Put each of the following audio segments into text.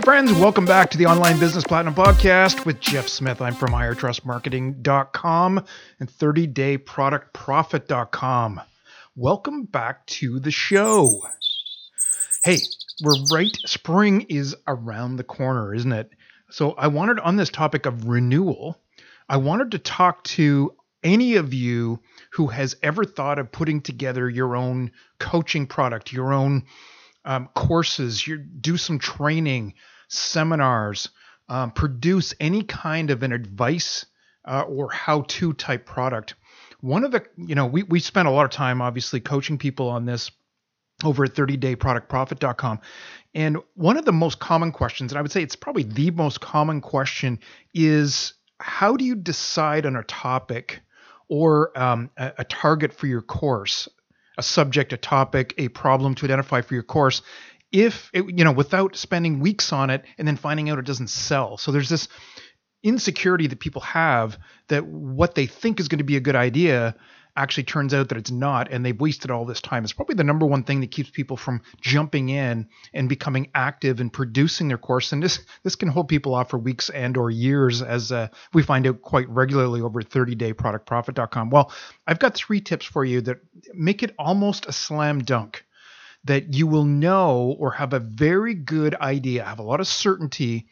Hey, friends, welcome back to the Online Business Platinum Podcast with Jeff Smith. I'm from highertrustmarketing.com and 30dayproductprofit.com. Welcome back to the show. Hey, we're right, spring is around the corner, isn't it? So I wanted on this topic of renewal, I wanted to talk to any of you who has ever thought of putting together your own coaching product, your own um, courses, you do some training, seminars, um, produce any kind of an advice uh, or how-to type product. One of the, you know, we we spent a lot of time obviously coaching people on this over at 30dayproductprofit.com. And one of the most common questions, and I would say it's probably the most common question, is how do you decide on a topic or um, a, a target for your course? A subject, a topic, a problem to identify for your course if it, you know without spending weeks on it and then finding out it doesn't sell. So there's this insecurity that people have that what they think is going to be a good idea actually turns out that it's not and they've wasted all this time. It's probably the number one thing that keeps people from jumping in and becoming active and producing their course. And this this can hold people off for weeks and or years as uh, we find out quite regularly over 30dayproductprofit.com. Well, I've got three tips for you that make it almost a slam dunk that you will know or have a very good idea, have a lot of certainty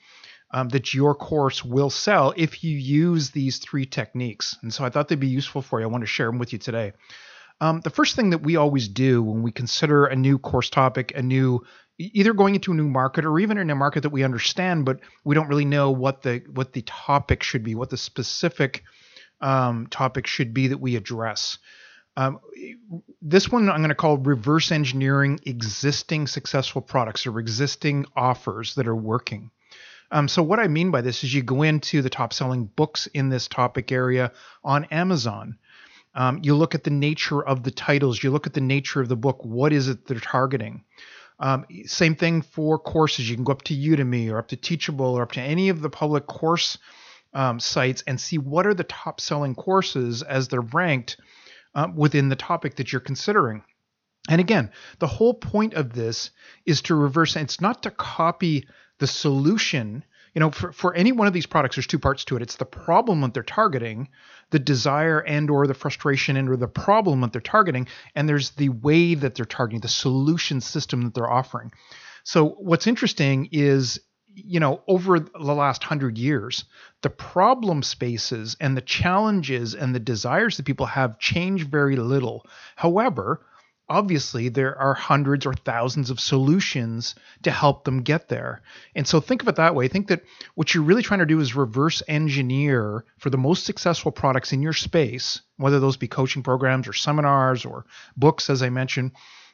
um, that your course will sell if you use these three techniques. And so I thought they'd be useful for you. I want to share them with you today. Um, the first thing that we always do when we consider a new course topic, a new either going into a new market or even in a market that we understand, but we don't really know what the what the topic should be, what the specific um, topic should be that we address. Um, this one I'm going to call reverse engineering existing successful products or existing offers that are working. Um, so what I mean by this is you go into the top selling books in this topic area on Amazon. Um, you look at the nature of the titles. You look at the nature of the book. What is it they're targeting? Um, same thing for courses. You can go up to Udemy or up to Teachable or up to any of the public course um, sites and see what are the top selling courses as they're ranked uh, within the topic that you're considering. And again, the whole point of this is to reverse. It's not to copy the solution you know for, for any one of these products there's two parts to it. It's the problem that they're targeting the desire and or the frustration and or the problem that they're targeting and there's the way that they're targeting the solution system that they're offering. So what's interesting is you know over the last 100 years the problem spaces and the challenges and the desires that people have change very little. However obviously there are hundreds or thousands of solutions to help them get there. And so think of it that way. Think that what you're really trying to do is reverse engineer for the most successful products in your space, whether those be coaching programs or seminars or books, as I mentioned,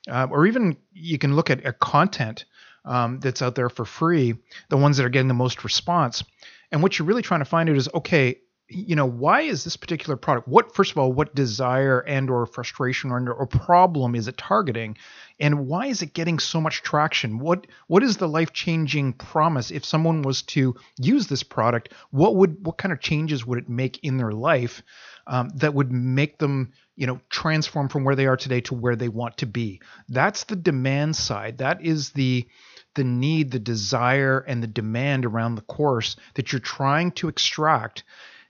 uh, or even you can look at, at content um, that's out there for free, the ones that are getting the most response. And what you're really trying to find out is okay, you know why is this particular product what first of all what desire and or frustration or, or problem is it targeting? And why is it getting so much traction? What what is the life-changing promise? If someone was to use this product what would what kind of changes would it make in their life um, that would make them you know transform from where they are today to where they want to be? That's the demand side. That is the the need the desire and the demand around the course that you're trying to extract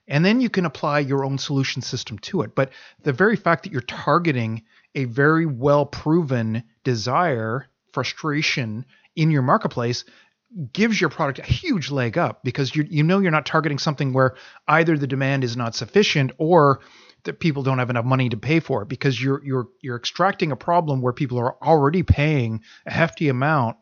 and then you can apply your own solution system to it. But the very fact that you're targeting a very well proven desire, frustration in your marketplace gives your product a huge leg up because you you know you're not targeting something where either the demand is not sufficient or that people don't have enough money to pay for it because you're you're you're extracting a problem where people are already paying a hefty amount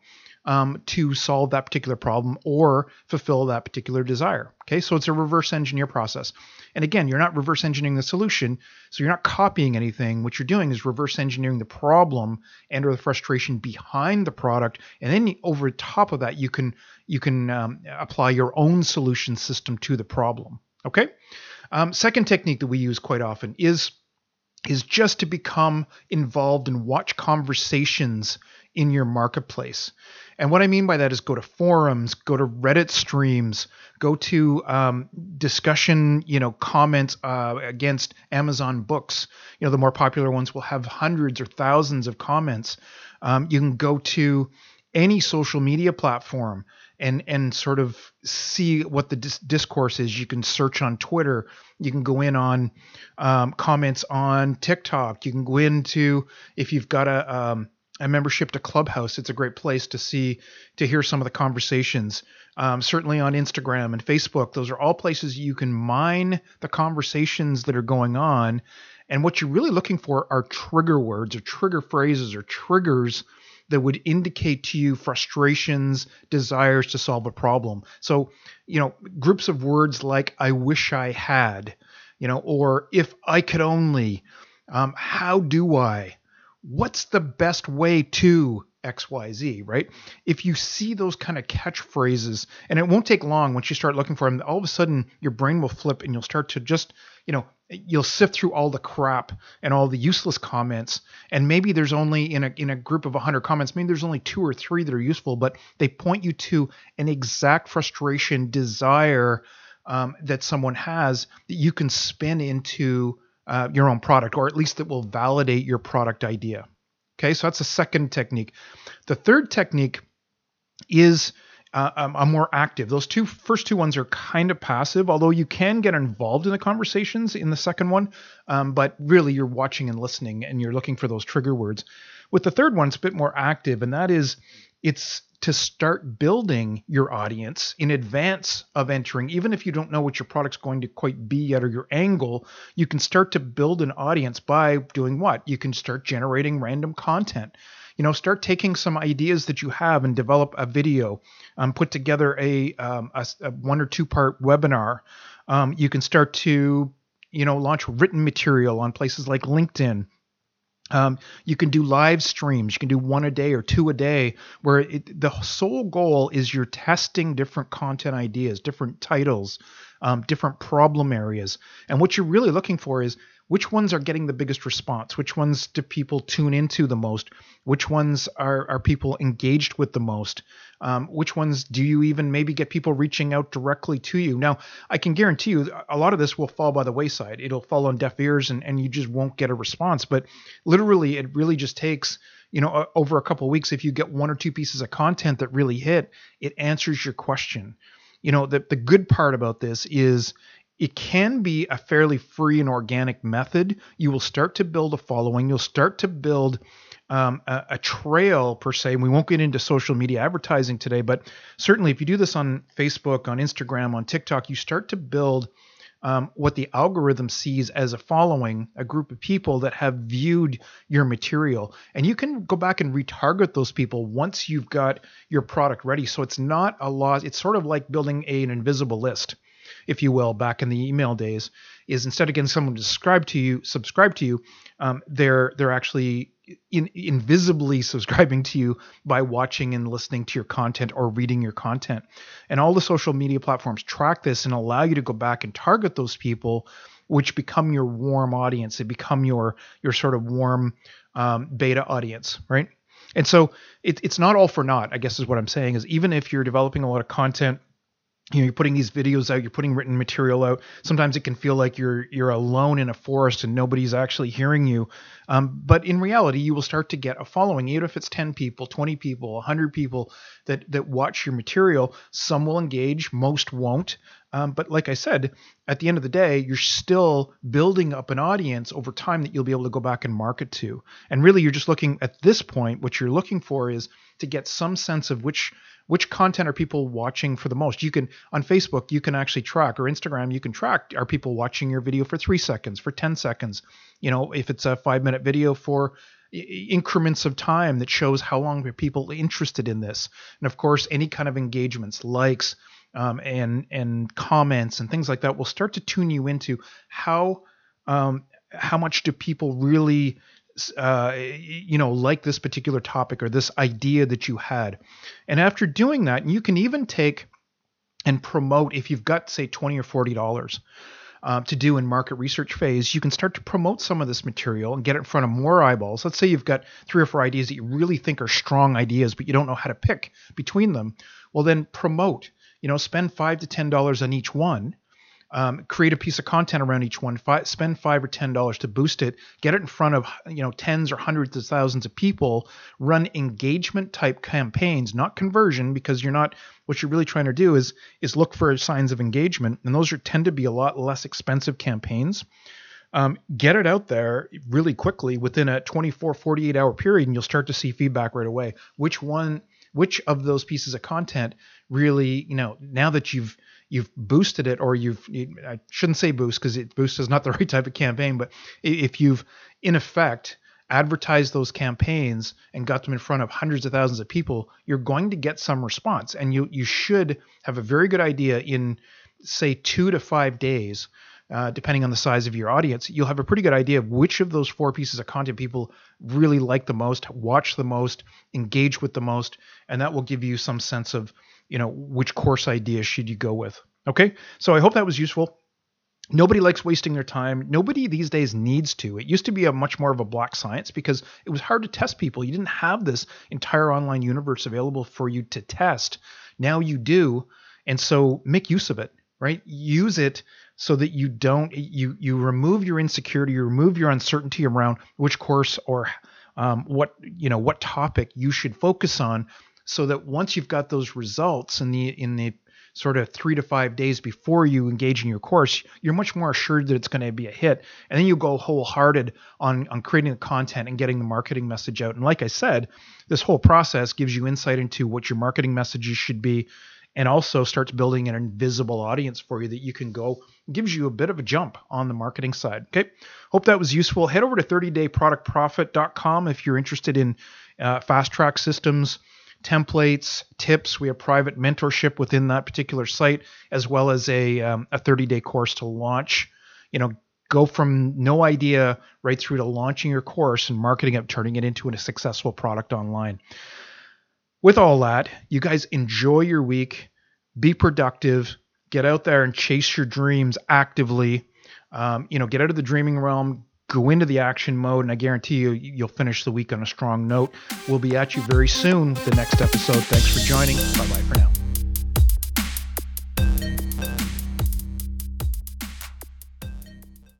um, to solve that particular problem or fulfill that particular desire. Okay, so it's a reverse engineer process. And again, you're not reverse engineering the solution, so you're not copying anything. What you're doing is reverse engineering the problem and or the frustration behind the product, and then over top of that, you can you can um, apply your own solution system to the problem. Okay. Um, second technique that we use quite often is is just to become involved and watch conversations in your marketplace. And what I mean by that is go to forums, go to Reddit streams, go to um, discussion, you know, comments uh, against Amazon books. You know, the more popular ones will have hundreds or thousands of comments. Um, you can go to any social media platform and and sort of see what the dis- discourse is. You can search on Twitter. You can go in on um, comments on TikTok. You can go into if you've got a um, a membership to Clubhouse. It's a great place to see to hear some of the conversations. Um, certainly on Instagram and Facebook, those are all places you can mine the conversations that are going on. And what you're really looking for are trigger words or trigger phrases or triggers that would indicate to you frustrations, desires to solve a problem. So, you know, groups of words like I wish I had, you know, or if I could only, um, how do I, what's the best way to XYZ, right? If you see those kind of catchphrases, and it won't take long once you start looking for them, all of a sudden your brain will flip and you'll start to just, you know, you'll sift through all the crap and all the useless comments. And maybe there's only in a in a group of 100 comments, maybe there's only two or three that are useful, but they point you to an exact frustration, desire um, that someone has that you can spin into uh, your own product, or at least it will validate your product idea. Okay, so that's the second technique. The third technique is uh, um, a more active. Those two first two ones are kind of passive, although you can get involved in the conversations in the second one. Um, but really, you're watching and listening, and you're looking for those trigger words. With the third one, it's a bit more active, and that is it's to start building your audience in advance of entering, even if you don't know what your product's going to quite be yet or your angle, you can start to build an audience by doing what? You can start generating random content. You know, start taking some ideas that you have and develop a video, um, put together a, um, a, a, one or two part webinar. Um, you can start to, you know, launch written material on places like LinkedIn um, you can do live streams. You can do one a day or two a day, where it, the sole goal is you're testing different content ideas, different titles, um, different problem areas. And what you're really looking for is which ones are getting the biggest response? Which ones do people tune into the most? Which ones are, are people engaged with the most? Um, which ones do you even maybe get people reaching out directly to you? Now, I can guarantee you a lot of this will fall by the wayside. It'll fall on deaf ears and, and you just won't get a response. But literally, it really just takes you know over a couple weeks if you get one or two pieces of content that really hit it answers your question you know the, the good part about this is it can be a fairly free and organic method. You will start to build a following. You'll start to build um, a, a, trail per se. And we won't get into social media advertising today, but certainly if you do this on Facebook, on Instagram, on TikTok, you start to build um, what the algorithm sees as a following, a group of people that have viewed your material. And you can go back and retarget those people once you've got your product ready. So it's not a loss. It's sort of like building a, an invisible list if you will, back in the email days, is instead of getting someone to subscribe to you, subscribe to you, um, they're they're actually in, invisibly subscribing to you by watching and listening to your content or reading your content. And all the social media platforms track this and allow you to go back and target those people, which become your warm audience. They become your your sort of warm um, beta audience, right? And so it, it's not all for naught. I guess is what I'm saying is even if you're developing a lot of content you know you're putting these videos out you're putting written material out. Sometimes it can feel like you're you're alone in a forest and nobody's actually hearing you. Um, but in reality you will start to get a following. Even if it's 10 people 20 people 100 people that that watch your material some will engage most won't. Um, but like i said at the end of the day you're still building up an audience over time that you'll be able to go back and market to. And really you're just looking at this point what you're looking for is to get some sense of which which content are people watching for the most? You can on facebook you can actually track or instagram you can track are people watching your video for three seconds for 10 seconds? You know if it's a five minute video for increments of time that shows how long are people interested in this. And of course any kind of engagements likes um, and and comments and things like that will start to tune you into how um, how much do people really uh, you know, like this particular topic or this idea that you had. And after doing that, you can even take and promote if you've got, say, 20 or 40 dollars. Uh, to do in market research phase, you can start to promote some of this material and get it in front of more eyeballs. Let's say you've got three or four ideas that you really think are strong ideas, but you don't know how to pick between them. Well, then promote. You know, spend five to ten dollars on each one, um, create a piece of content around each one, spend five or ten dollars to boost it, get it in front of you know tens or hundreds of thousands of people, run engagement type campaigns, not conversion, because you're not what you're really trying to do is is look for signs of engagement, and those are tend to be a lot less expensive campaigns. Um, get it out there really quickly within a 24 48 hour period and you'll start to see feedback right away which one which of those pieces of content really you know now that you've you've boosted it or you've I shouldn't say boost because it boost is not the right type of campaign, but if you've in effect advertised those campaigns and got them in front of hundreds of thousands of people, you're going to get some response, and you you should have a very good idea in say two to five days. Uh, depending on the size of your audience, you'll have a pretty good idea of which of those four pieces of content people really like the most, watch the most, engage with the most, and that will give you some sense of you know, which course idea should you go with? Okay, so I hope that was useful. Nobody likes wasting their time. Nobody these days needs to. It used to be a much more of a black science because it was hard to test people. You didn't have this entire online universe available for you to test. Now you do, and so make use of it, right? Use it so that you don't you you remove your insecurity, you remove your uncertainty around which course or um, what you know what topic you should focus on so that once you've got those results in the in the sort of three to five days before you engage in your course, you're much more assured that it's going to be a hit. And then you go wholehearted on, on creating the content and getting the marketing message out. And like I said, this whole process gives you insight into what your marketing messages should be and also starts building an invisible audience for you that you can go gives you a bit of a jump on the marketing side okay hope that was useful head over to 30dayproductprofit.com if you're interested in uh, fast track systems templates, tips. We have private mentorship within that particular site, as well as a um, a 30 day course to launch. You know, go from no idea right through to launching your course and marketing it, turning it into a successful product online. With all that, you guys enjoy your week, be productive, get out there and chase your dreams actively. Um, you know, get out of the dreaming realm, go into the action mode, and I guarantee you, you'll finish the week on a strong note. We'll be at you very soon, with the next episode. Thanks for joining. Bye bye for now.